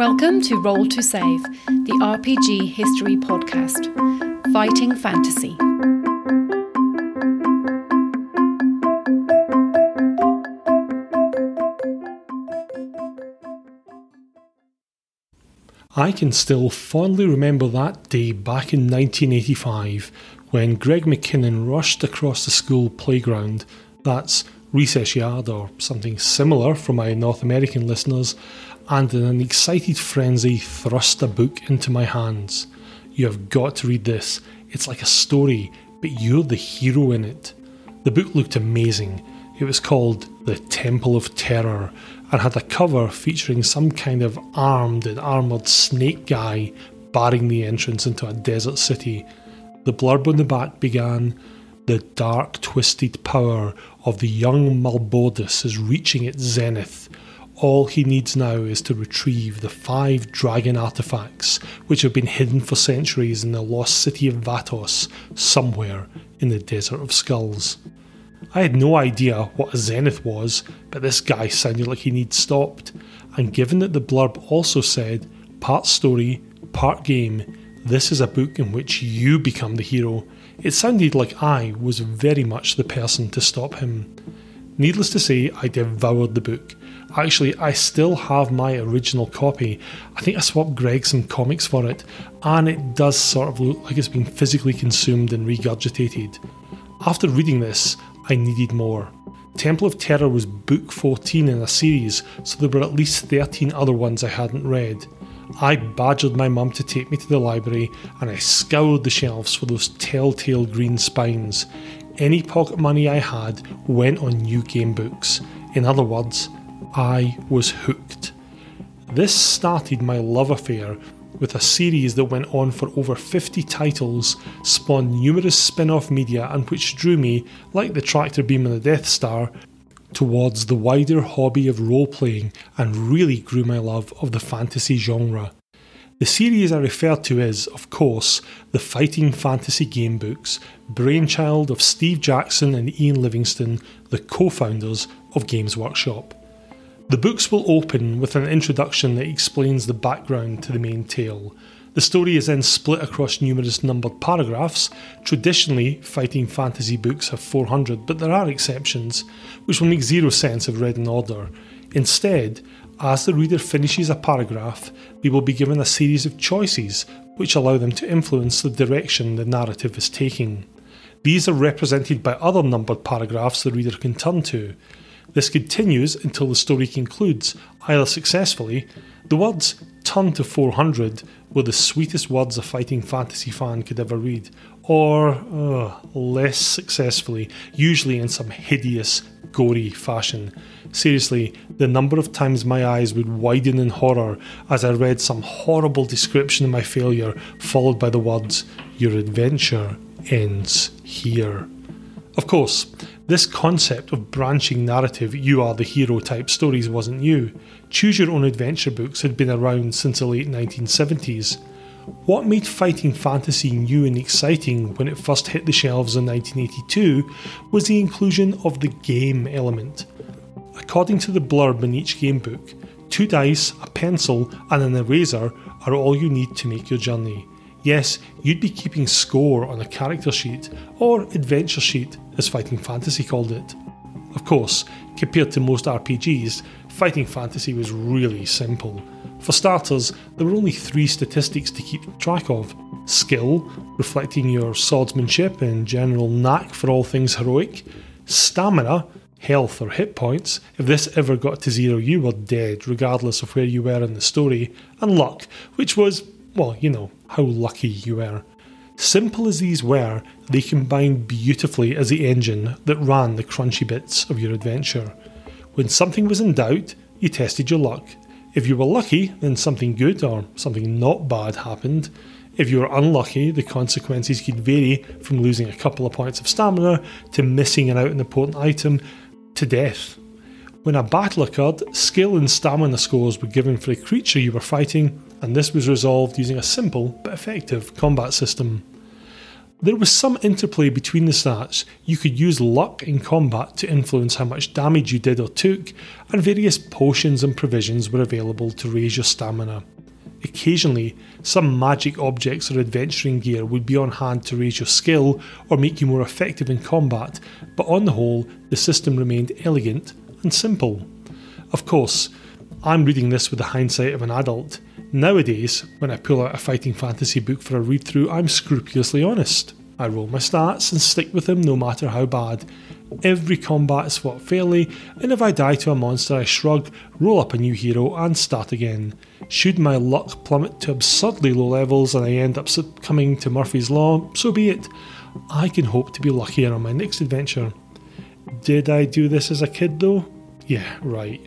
Welcome to Roll to Save, the RPG history podcast, Fighting Fantasy. I can still fondly remember that day back in 1985 when Greg McKinnon rushed across the school playground, that's recess yard or something similar for my North American listeners, and in an excited frenzy thrust a book into my hands. You have got to read this. It's like a story, but you're the hero in it. The book looked amazing. It was called The Temple of Terror and had a cover featuring some kind of armed and armoured snake guy barring the entrance into a desert city. The blurb on the back began The dark, twisted power of the young Malbordus is reaching its zenith. All he needs now is to retrieve the five dragon artifacts which have been hidden for centuries in the lost city of Vatos, somewhere in the Desert of Skulls. I had no idea what a zenith was, but this guy sounded like he needs stopped. And given that the blurb also said part story, part game, this is a book in which you become the hero, it sounded like I was very much the person to stop him. Needless to say, I devoured the book. Actually, I still have my original copy. I think I swapped Greg some comics for it, and it does sort of look like it's been physically consumed and regurgitated. After reading this, I needed more. Temple of Terror was book 14 in a series, so there were at least 13 other ones I hadn't read. I badgered my mum to take me to the library and I scoured the shelves for those telltale green spines. Any pocket money I had went on new game books. In other words, I was hooked. This started my love affair with a series that went on for over 50 titles, spawned numerous spin off media, and which drew me, like the tractor beam on the Death Star, towards the wider hobby of role playing and really grew my love of the fantasy genre. The series I refer to is, of course, the Fighting Fantasy Game Books, brainchild of Steve Jackson and Ian Livingstone, the co founders of Games Workshop. The books will open with an introduction that explains the background to the main tale. The story is then split across numerous numbered paragraphs. Traditionally, fighting fantasy books have 400, but there are exceptions, which will make zero sense if read in order. Instead, as the reader finishes a paragraph, they will be given a series of choices which allow them to influence the direction the narrative is taking. These are represented by other numbered paragraphs the reader can turn to. This continues until the story concludes, either successfully. The words turn to 400 were the sweetest words a fighting fantasy fan could ever read, or uh, less successfully, usually in some hideous, gory fashion. Seriously, the number of times my eyes would widen in horror as I read some horrible description of my failure, followed by the words, Your adventure ends here. Of course, this concept of branching narrative, you are the hero type stories wasn't new. Choose your own adventure books had been around since the late 1970s. What made fighting fantasy new and exciting when it first hit the shelves in 1982 was the inclusion of the game element. According to the blurb in each game book, two dice, a pencil, and an eraser are all you need to make your journey. Yes, you'd be keeping score on a character sheet, or adventure sheet, as Fighting Fantasy called it. Of course, compared to most RPGs, Fighting Fantasy was really simple. For starters, there were only three statistics to keep track of skill, reflecting your swordsmanship and general knack for all things heroic, stamina, health or hit points. If this ever got to zero, you were dead, regardless of where you were in the story, and luck, which was well, you know, how lucky you were. Simple as these were, they combined beautifully as the engine that ran the crunchy bits of your adventure. When something was in doubt, you tested your luck. If you were lucky, then something good or something not bad happened. If you were unlucky, the consequences could vary from losing a couple of points of stamina to missing out an important item to death. When a battle occurred, skill and stamina scores were given for the creature you were fighting, and this was resolved using a simple but effective combat system. There was some interplay between the stats. You could use luck in combat to influence how much damage you did or took, and various potions and provisions were available to raise your stamina. Occasionally, some magic objects or adventuring gear would be on hand to raise your skill or make you more effective in combat, but on the whole, the system remained elegant and simple. Of course, I'm reading this with the hindsight of an adult. Nowadays, when I pull out a fighting fantasy book for a read through, I'm scrupulously honest. I roll my stats and stick with them no matter how bad. Every combat is fought fairly, and if I die to a monster, I shrug, roll up a new hero, and start again. Should my luck plummet to absurdly low levels and I end up succumbing to Murphy's Law, so be it. I can hope to be luckier on my next adventure. Did I do this as a kid though? Yeah, right.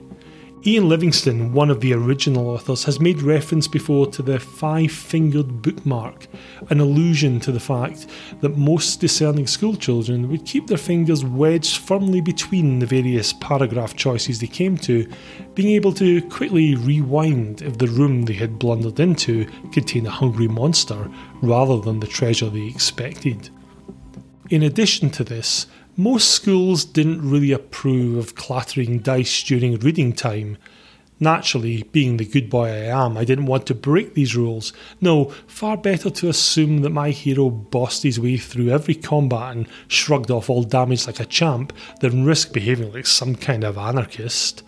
Ian Livingstone, one of the original authors, has made reference before to the five fingered bookmark, an allusion to the fact that most discerning schoolchildren would keep their fingers wedged firmly between the various paragraph choices they came to, being able to quickly rewind if the room they had blundered into contained a hungry monster rather than the treasure they expected. In addition to this, most schools didn't really approve of clattering dice during reading time. Naturally, being the good boy I am, I didn't want to break these rules. No, far better to assume that my hero bossed his way through every combat and shrugged off all damage like a champ than risk behaving like some kind of anarchist.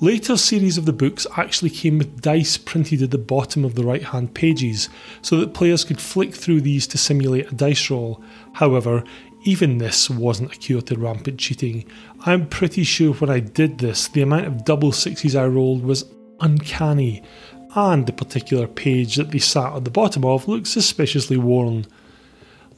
Later series of the books actually came with dice printed at the bottom of the right hand pages so that players could flick through these to simulate a dice roll. However, even this wasn't a cure to rampant cheating. I'm pretty sure when I did this, the amount of double sixes I rolled was uncanny, and the particular page that they sat at the bottom of looked suspiciously worn.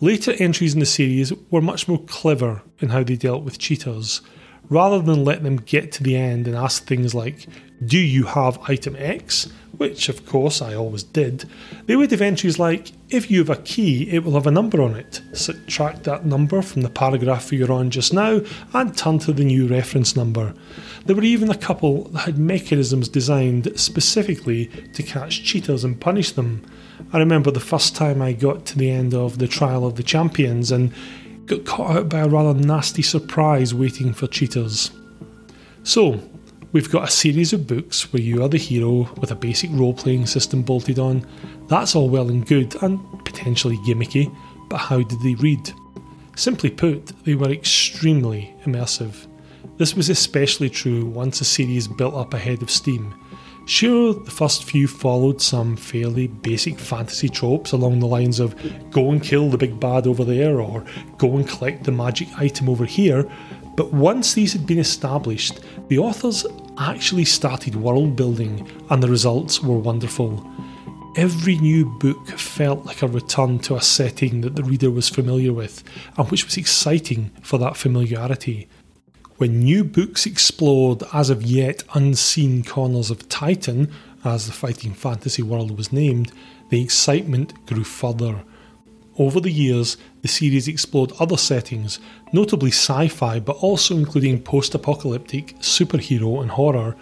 Later entries in the series were much more clever in how they dealt with cheaters. Rather than let them get to the end and ask things like, Do you have item X? which of course I always did, they would have entries like, if you have a key, it will have a number on it. Subtract that number from the paragraph you're on just now and turn to the new reference number. There were even a couple that had mechanisms designed specifically to catch cheaters and punish them. I remember the first time I got to the end of the Trial of the Champions and got caught out by a rather nasty surprise waiting for cheaters. So, We've got a series of books where you are the hero with a basic role playing system bolted on. That's all well and good and potentially gimmicky, but how did they read? Simply put, they were extremely immersive. This was especially true once a series built up ahead of Steam. Sure, the first few followed some fairly basic fantasy tropes along the lines of go and kill the big bad over there or go and collect the magic item over here, but once these had been established, the authors actually started world building, and the results were wonderful. Every new book felt like a return to a setting that the reader was familiar with, and which was exciting for that familiarity. When new books explored as of yet unseen corners of Titan, as the fighting fantasy world was named, the excitement grew further. Over the years, the series explored other settings, notably sci fi, but also including post apocalyptic, superhero, and horror.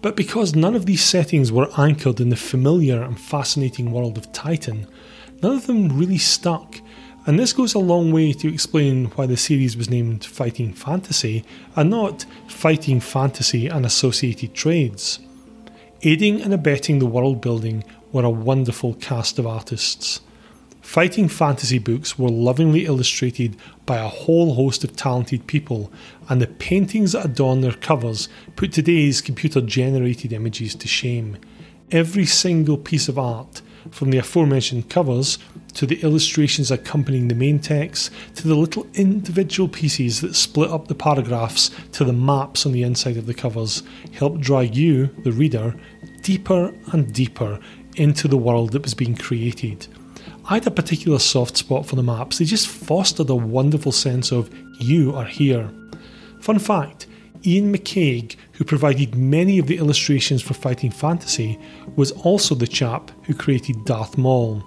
But because none of these settings were anchored in the familiar and fascinating world of Titan, none of them really stuck. And this goes a long way to explain why the series was named Fighting Fantasy and not Fighting Fantasy and Associated Trades. Aiding and abetting the world building were a wonderful cast of artists. Fighting fantasy books were lovingly illustrated by a whole host of talented people, and the paintings that adorn their covers put today's computer generated images to shame. Every single piece of art, from the aforementioned covers to the illustrations accompanying the main text, to the little individual pieces that split up the paragraphs, to the maps on the inside of the covers, help drag you, the reader, deeper and deeper into the world that was being created. I had a particular soft spot for the maps. They just fostered a wonderful sense of you are here. Fun fact Iain McCaig, who provided many of the illustrations for Fighting Fantasy, was also the chap who created Darth Maul.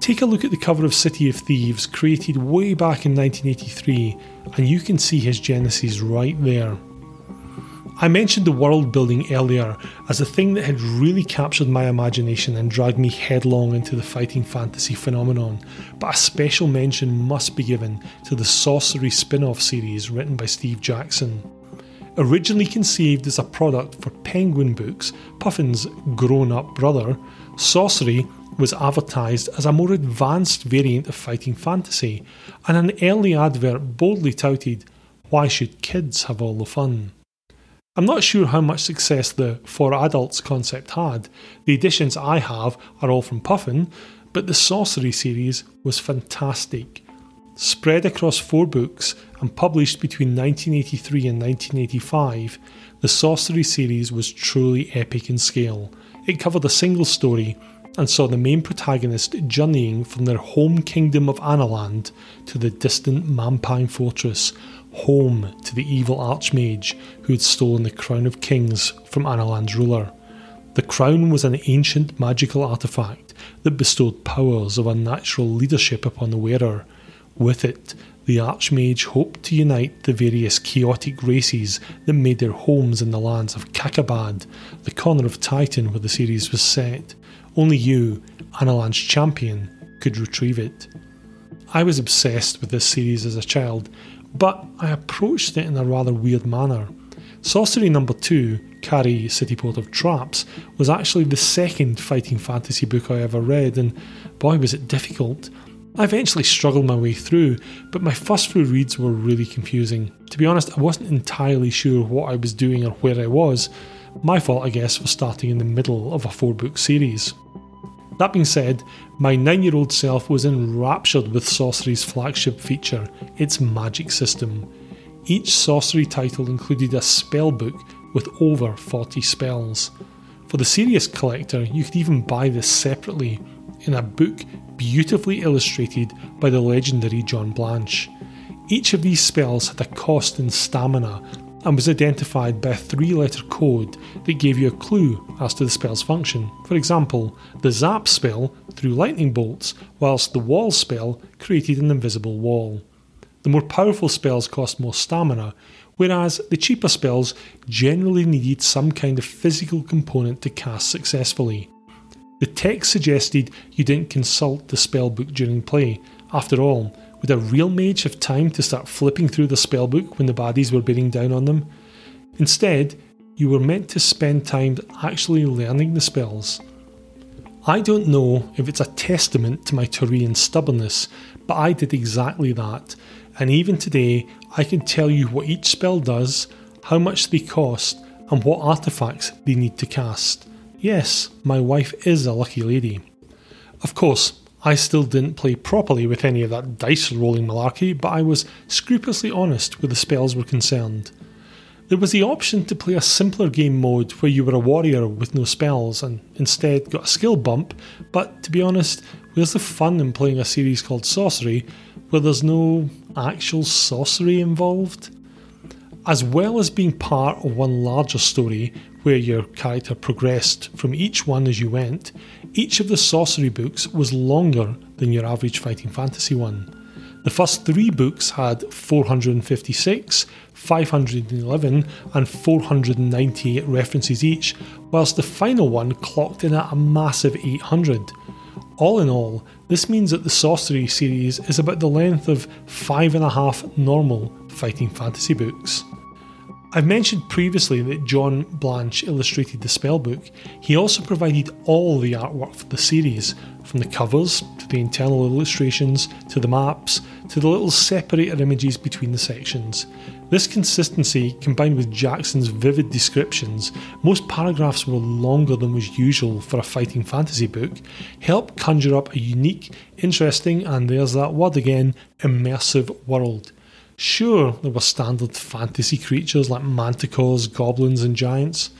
Take a look at the cover of City of Thieves, created way back in 1983, and you can see his genesis right there. I mentioned the world building earlier as a thing that had really captured my imagination and dragged me headlong into the fighting fantasy phenomenon, but a special mention must be given to the Sorcery spin off series written by Steve Jackson. Originally conceived as a product for Penguin Books, Puffin's grown up brother, Sorcery was advertised as a more advanced variant of fighting fantasy, and an early advert boldly touted, Why should kids have all the fun? I'm not sure how much success the for adults concept had. The editions I have are all from Puffin, but the Sorcery series was fantastic. Spread across four books and published between 1983 and 1985, the Sorcery series was truly epic in scale. It covered a single story and saw the main protagonist journeying from their home kingdom of Analand to the distant Mampang fortress, home to the evil Archmage who had stolen the crown of kings from Analand's ruler. The crown was an ancient magical artifact that bestowed powers of unnatural leadership upon the wearer. With it, the Archmage hoped to unite the various chaotic races that made their homes in the lands of Kakhabad, the corner of Titan where the series was set. Only you, Analand's champion, could retrieve it. I was obsessed with this series as a child but I approached it in a rather weird manner. Sorcery number 2, Kharé City Port of Traps, was actually the second fighting fantasy book I ever read, and boy was it difficult. I eventually struggled my way through, but my first few reads were really confusing. To be honest, I wasn't entirely sure what I was doing or where I was. My fault, I guess, for starting in the middle of a four book series. That being said, my nine year old self was enraptured with Sorcery's flagship feature, its magic system. Each Sorcery title included a spell book with over 40 spells. For the serious collector, you could even buy this separately in a book beautifully illustrated by the legendary John Blanche. Each of these spells had a cost in stamina and was identified by a three letter code that gave you a clue as to the spell's function. For example, the Zap spell threw lightning bolts, whilst the Wall spell created an invisible wall. The more powerful spells cost more stamina, whereas the cheaper spells generally needed some kind of physical component to cast successfully. The text suggested you didn't consult the spellbook during play. After all, would a real mage have time to start flipping through the spellbook when the baddies were bearing down on them? Instead, you were meant to spend time actually learning the spells. I don't know if it's a testament to my Taurean stubbornness, but I did exactly that, and even today I can tell you what each spell does, how much they cost, and what artifacts they need to cast. Yes, my wife is a lucky lady. Of course, I still didn't play properly with any of that dice rolling malarkey, but I was scrupulously honest where the spells were concerned. There was the option to play a simpler game mode where you were a warrior with no spells and instead got a skill bump, but to be honest, where's the fun in playing a series called Sorcery where there's no actual sorcery involved? As well as being part of one larger story where your character progressed from each one as you went, each of the sorcery books was longer than your average fighting fantasy one. The first three books had 456, 511, and 498 references each, whilst the final one clocked in at a massive 800. All in all, this means that the Sorcery series is about the length of five and a half normal fighting fantasy books. I've mentioned previously that John Blanche illustrated the spellbook. He also provided all the artwork for the series, from the covers to the internal illustrations to the maps to the little separator images between the sections. This consistency, combined with Jackson's vivid descriptions, most paragraphs were longer than was usual for a fighting fantasy book, helped conjure up a unique, interesting, and there's that word again, immersive world. Sure, there were standard fantasy creatures like manticores, goblins, and giants,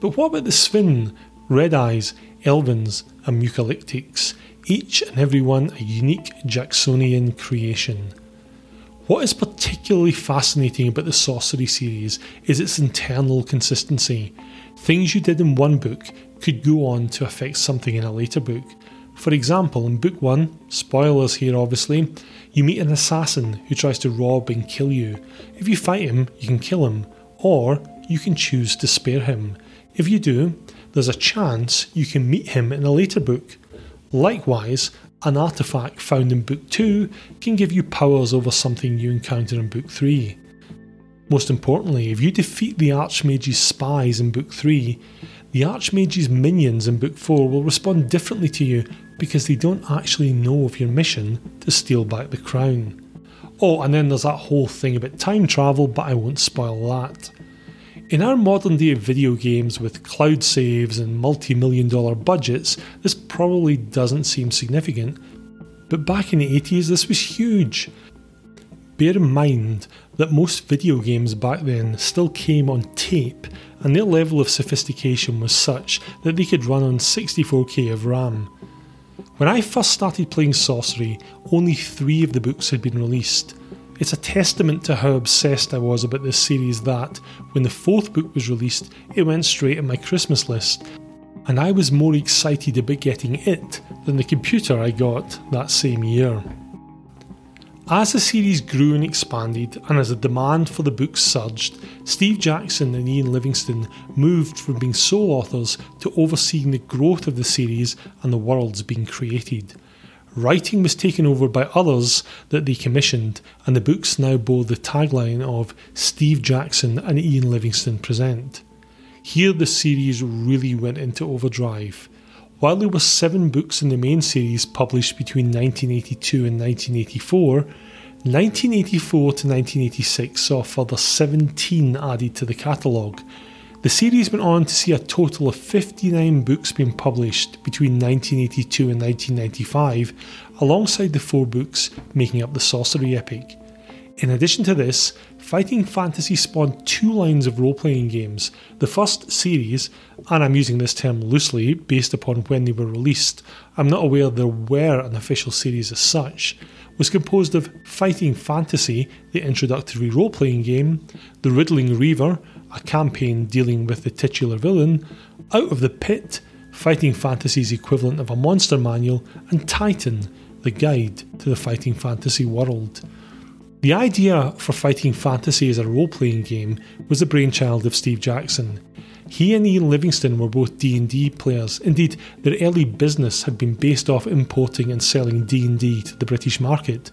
but what about the Svinn, Red Eyes, Elvins, and Mucalytics, each and every one a unique Jacksonian creation? What is particularly fascinating about the Sorcery series is its internal consistency. Things you did in one book could go on to affect something in a later book, for example, in book one, spoilers here obviously, you meet an assassin who tries to rob and kill you. If you fight him, you can kill him, or you can choose to spare him. If you do, there's a chance you can meet him in a later book. Likewise, an artifact found in Book 2 can give you powers over something you encounter in Book 3. Most importantly, if you defeat the Archmage's spies in Book 3, the Archmage's minions in Book 4 will respond differently to you because they don't actually know of your mission to steal back the crown. Oh, and then there's that whole thing about time travel, but I won't spoil that. In our modern day video games with cloud saves and multi million dollar budgets, this probably doesn't seem significant, but back in the 80s this was huge. Bear in mind that most video games back then still came on tape, and their level of sophistication was such that they could run on 64k of RAM. When I first started playing Sorcery, only three of the books had been released, it's a testament to how obsessed I was about this series that, when the fourth book was released, it went straight on my Christmas list, and I was more excited about getting it than the computer I got that same year. As the series grew and expanded, and as the demand for the books surged, Steve Jackson and Ian Livingstone moved from being sole authors to overseeing the growth of the series and the worlds being created. Writing was taken over by others that they commissioned, and the books now bore the tagline of Steve Jackson and Ian Livingstone present. Here, the series really went into overdrive. While there were seven books in the main series published between 1982 and 1984, 1984 to 1986 saw further 17 added to the catalogue, the series went on to see a total of 59 books being published between 1982 and 1995, alongside the four books making up the Sorcery Epic. In addition to this, Fighting Fantasy spawned two lines of role playing games. The first series, and I'm using this term loosely based upon when they were released, I'm not aware there were an official series as such, was composed of Fighting Fantasy, the introductory role playing game, The Riddling Reaver, a campaign dealing with the titular villain, Out of the Pit, Fighting Fantasy's equivalent of a monster manual, and Titan, the guide to the Fighting Fantasy world. The idea for Fighting Fantasy as a role playing game was the brainchild of Steve Jackson. He and Ian Livingstone were both D&D players. Indeed, their early business had been based off importing and selling D&D to the British market.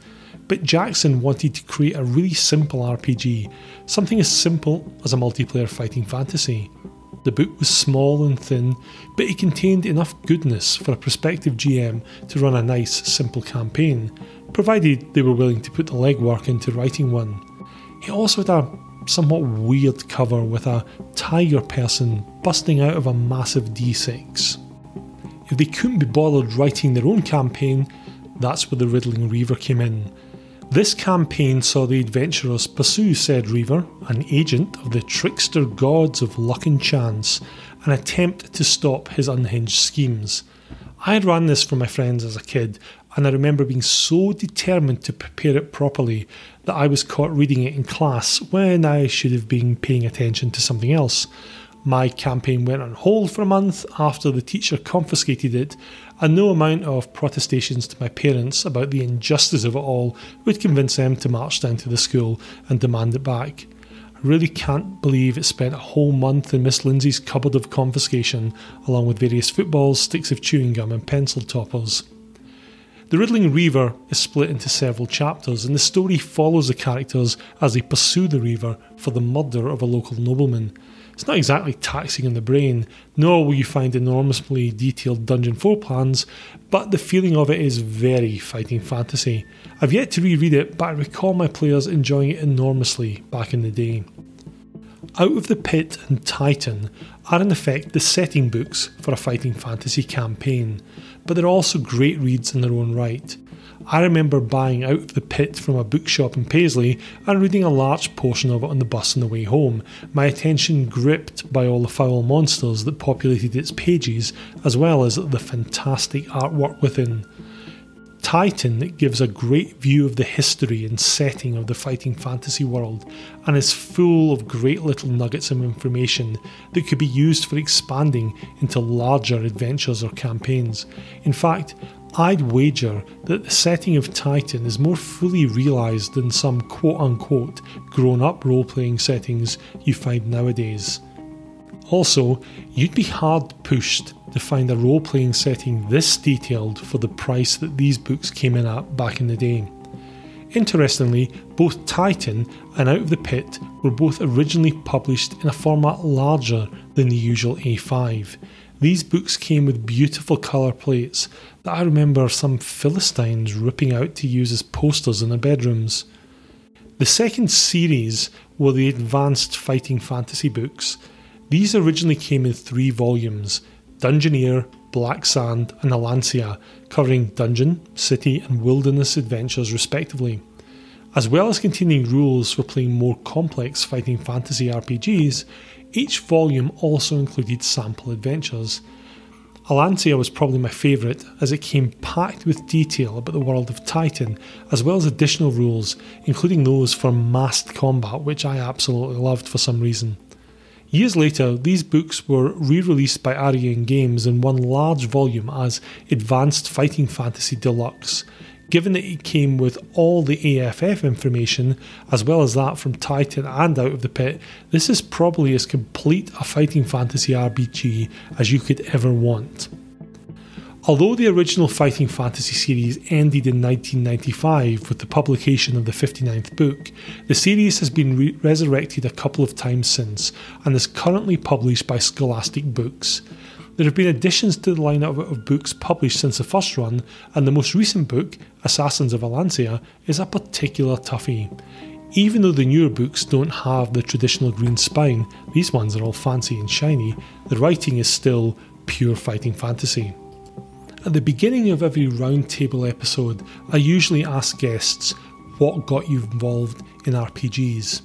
But Jackson wanted to create a really simple RPG, something as simple as a multiplayer fighting fantasy. The book was small and thin, but it contained enough goodness for a prospective GM to run a nice, simple campaign, provided they were willing to put the legwork into writing one. It also had a somewhat weird cover with a tiger person busting out of a massive D6. If they couldn't be bothered writing their own campaign, that's where the Riddling Reaver came in. This campaign saw the adventurers pursue said Reaver, an agent of the trickster gods of luck and chance, and attempt to stop his unhinged schemes. I had run this for my friends as a kid, and I remember being so determined to prepare it properly that I was caught reading it in class when I should have been paying attention to something else. My campaign went on hold for a month after the teacher confiscated it, and no amount of protestations to my parents about the injustice of it all would convince them to march down to the school and demand it back. I really can't believe it spent a whole month in Miss Lindsay's cupboard of confiscation, along with various footballs, sticks of chewing gum, and pencil toppers. The Riddling Reaver is split into several chapters, and the story follows the characters as they pursue the Reaver for the murder of a local nobleman. It's not exactly taxing on the brain, nor will you find enormously detailed dungeon floor plans, but the feeling of it is very fighting fantasy. I've yet to reread it, but I recall my players enjoying it enormously back in the day. Out of the Pit and Titan are in effect the setting books for a fighting fantasy campaign, but they're also great reads in their own right. I remember buying Out of the Pit from a bookshop in Paisley and reading a large portion of it on the bus on the way home, my attention gripped by all the foul monsters that populated its pages, as well as the fantastic artwork within. Titan gives a great view of the history and setting of the fighting fantasy world and is full of great little nuggets of information that could be used for expanding into larger adventures or campaigns. In fact, I'd wager that the setting of Titan is more fully realised than some quote unquote grown up role playing settings you find nowadays. Also, you'd be hard pushed to find a role playing setting this detailed for the price that these books came in at back in the day. Interestingly, both Titan and Out of the Pit were both originally published in a format larger than the usual A5. These books came with beautiful colour plates that I remember some Philistines ripping out to use as posters in their bedrooms. The second series were the advanced fighting fantasy books. These originally came in three volumes Dungeoneer, Black Sand, and Allansia, covering dungeon, city, and wilderness adventures respectively. As well as containing rules for playing more complex fighting fantasy RPGs, each volume also included sample adventures. Allansia was probably my favourite as it came packed with detail about the world of Titan, as well as additional rules, including those for massed combat, which I absolutely loved for some reason. Years later, these books were re released by Arion Games in one large volume as Advanced Fighting Fantasy Deluxe. Given that it came with all the AFF information, as well as that from Titan and Out of the Pit, this is probably as complete a fighting fantasy RPG as you could ever want. Although the original Fighting Fantasy series ended in 1995 with the publication of the 59th book, the series has been re- resurrected a couple of times since and is currently published by Scholastic Books. There have been additions to the lineup of books published since the first run, and the most recent book, Assassins of Allansia, is a particular toughie. Even though the newer books don't have the traditional green spine, these ones are all fancy and shiny, the writing is still pure fighting fantasy. At the beginning of every roundtable episode, I usually ask guests what got you involved in RPGs.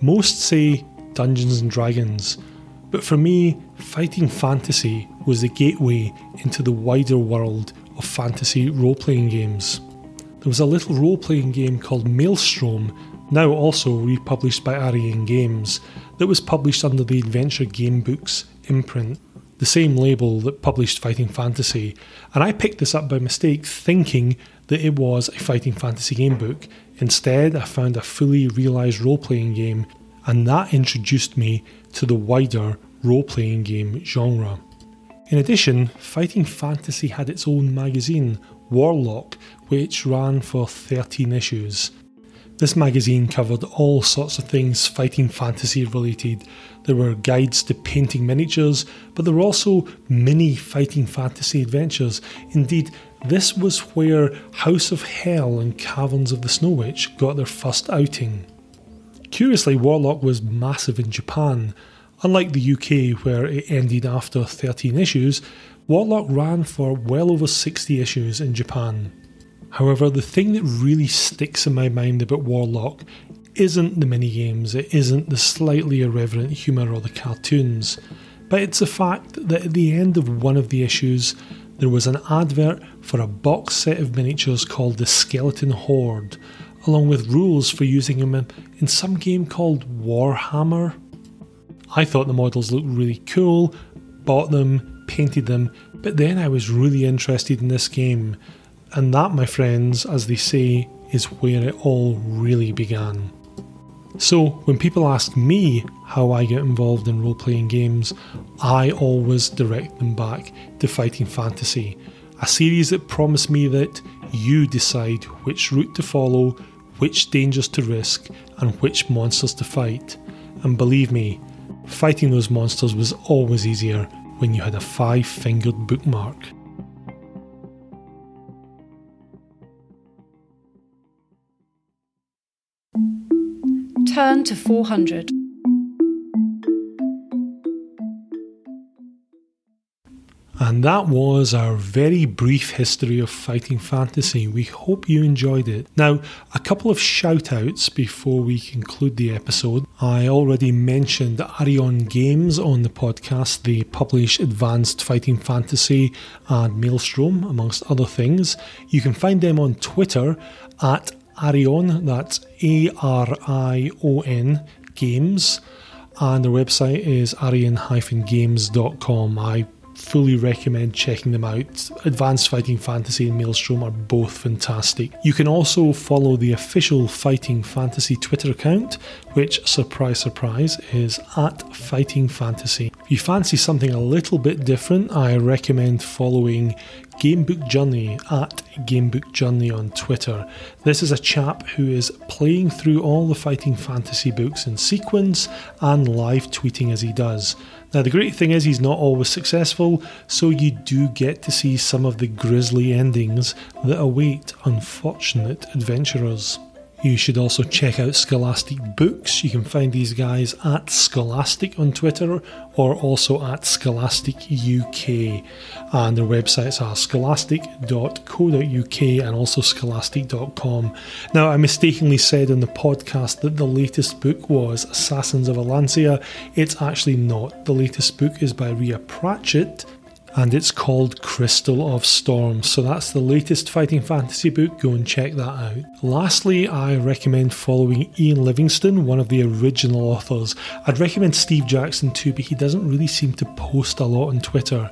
Most say Dungeons and Dragons, but for me, fighting fantasy was the gateway into the wider world of fantasy role playing games. There was a little role playing game called Maelstrom, now also republished by Arion Games, that was published under the Adventure Game Books imprint the same label that published Fighting Fantasy, and I picked this up by mistake thinking that it was a Fighting Fantasy game book. Instead, I found a fully realised role playing game, and that introduced me to the wider role playing game genre. In addition, Fighting Fantasy had its own magazine, Warlock, which ran for 13 issues. This magazine covered all sorts of things fighting fantasy related. There were guides to painting miniatures, but there were also mini fighting fantasy adventures. Indeed, this was where House of Hell and Caverns of the Snow Witch got their first outing. Curiously, Warlock was massive in Japan. Unlike the UK, where it ended after 13 issues, Warlock ran for well over 60 issues in Japan. However, the thing that really sticks in my mind about Warlock isn't the mini games, it isn't the slightly irreverent humour or the cartoons, but it's the fact that at the end of one of the issues, there was an advert for a box set of miniatures called the Skeleton Horde, along with rules for using them in some game called Warhammer. I thought the models looked really cool, bought them, painted them, but then I was really interested in this game and that, my friends, as they say, is where it all really began. So, when people ask me how I get involved in role playing games, I always direct them back to Fighting Fantasy, a series that promised me that you decide which route to follow, which dangers to risk, and which monsters to fight. And believe me, fighting those monsters was always easier when you had a five fingered bookmark. Turn to 400. And that was our very brief history of fighting fantasy. We hope you enjoyed it. Now, a couple of shout outs before we conclude the episode. I already mentioned Arion Games on the podcast. They publish advanced fighting fantasy and Maelstrom, amongst other things. You can find them on Twitter at Arion, that's A R I O N Games, and their website is arion-games.com. I fully recommend checking them out. Advanced Fighting Fantasy and Maelstrom are both fantastic. You can also follow the official Fighting Fantasy Twitter account, which, surprise, surprise, is at Fighting Fantasy. If you fancy something a little bit different, I recommend following Gamebook Journey at Gamebook Journey on Twitter. This is a chap who is playing through all the Fighting Fantasy books in sequence and live tweeting as he does. Now, the great thing is, he's not always successful, so you do get to see some of the grisly endings that await unfortunate adventurers. You should also check out Scholastic Books. You can find these guys at Scholastic on Twitter or also at Scholastic UK. And their websites are scholastic.co.uk and also scholastic.com. Now, I mistakenly said in the podcast that the latest book was Assassins of Allansia. It's actually not. The latest book is by Ria Pratchett and it's called Crystal of Storms. So that's the latest fighting fantasy book. Go and check that out. Lastly, I recommend following Ian Livingstone, one of the original authors. I'd recommend Steve Jackson too, but he doesn't really seem to post a lot on Twitter.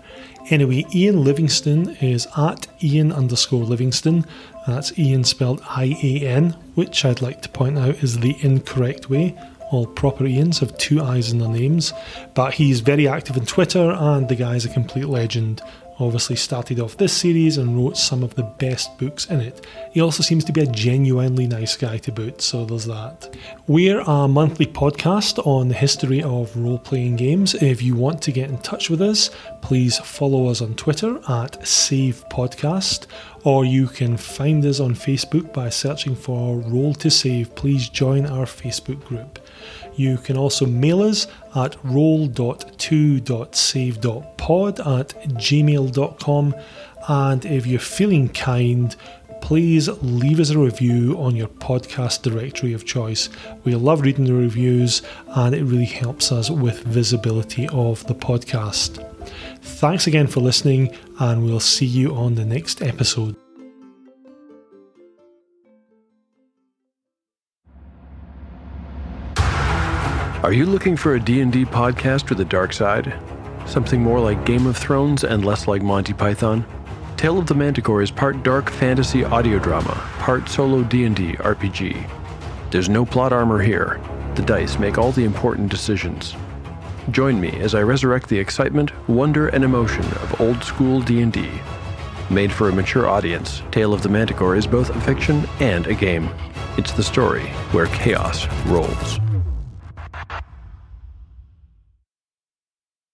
Anyway, Ian Livingstone is at Ian underscore Livingstone. That's Ian spelled I A N, which I'd like to point out is the incorrect way. All proper Ians have two eyes in their names, but he's very active on Twitter and the guy's a complete legend. Obviously, started off this series and wrote some of the best books in it. He also seems to be a genuinely nice guy to boot, so there's that. We're a monthly podcast on the history of role playing games. If you want to get in touch with us, please follow us on Twitter at Save Podcast, or you can find us on Facebook by searching for Roll to Save. Please join our Facebook group. You can also mail us at roll.2.save.pod at gmail.com. And if you're feeling kind, please leave us a review on your podcast directory of choice. We love reading the reviews and it really helps us with visibility of the podcast. Thanks again for listening, and we'll see you on the next episode. Are you looking for a D&D podcast with a dark side? Something more like Game of Thrones and less like Monty Python? Tale of the Manticore is part dark fantasy audio drama, part solo D&D RPG. There's no plot armor here. The dice make all the important decisions. Join me as I resurrect the excitement, wonder, and emotion of old school D&D. Made for a mature audience, Tale of the Manticore is both a fiction and a game. It's the story where chaos rolls.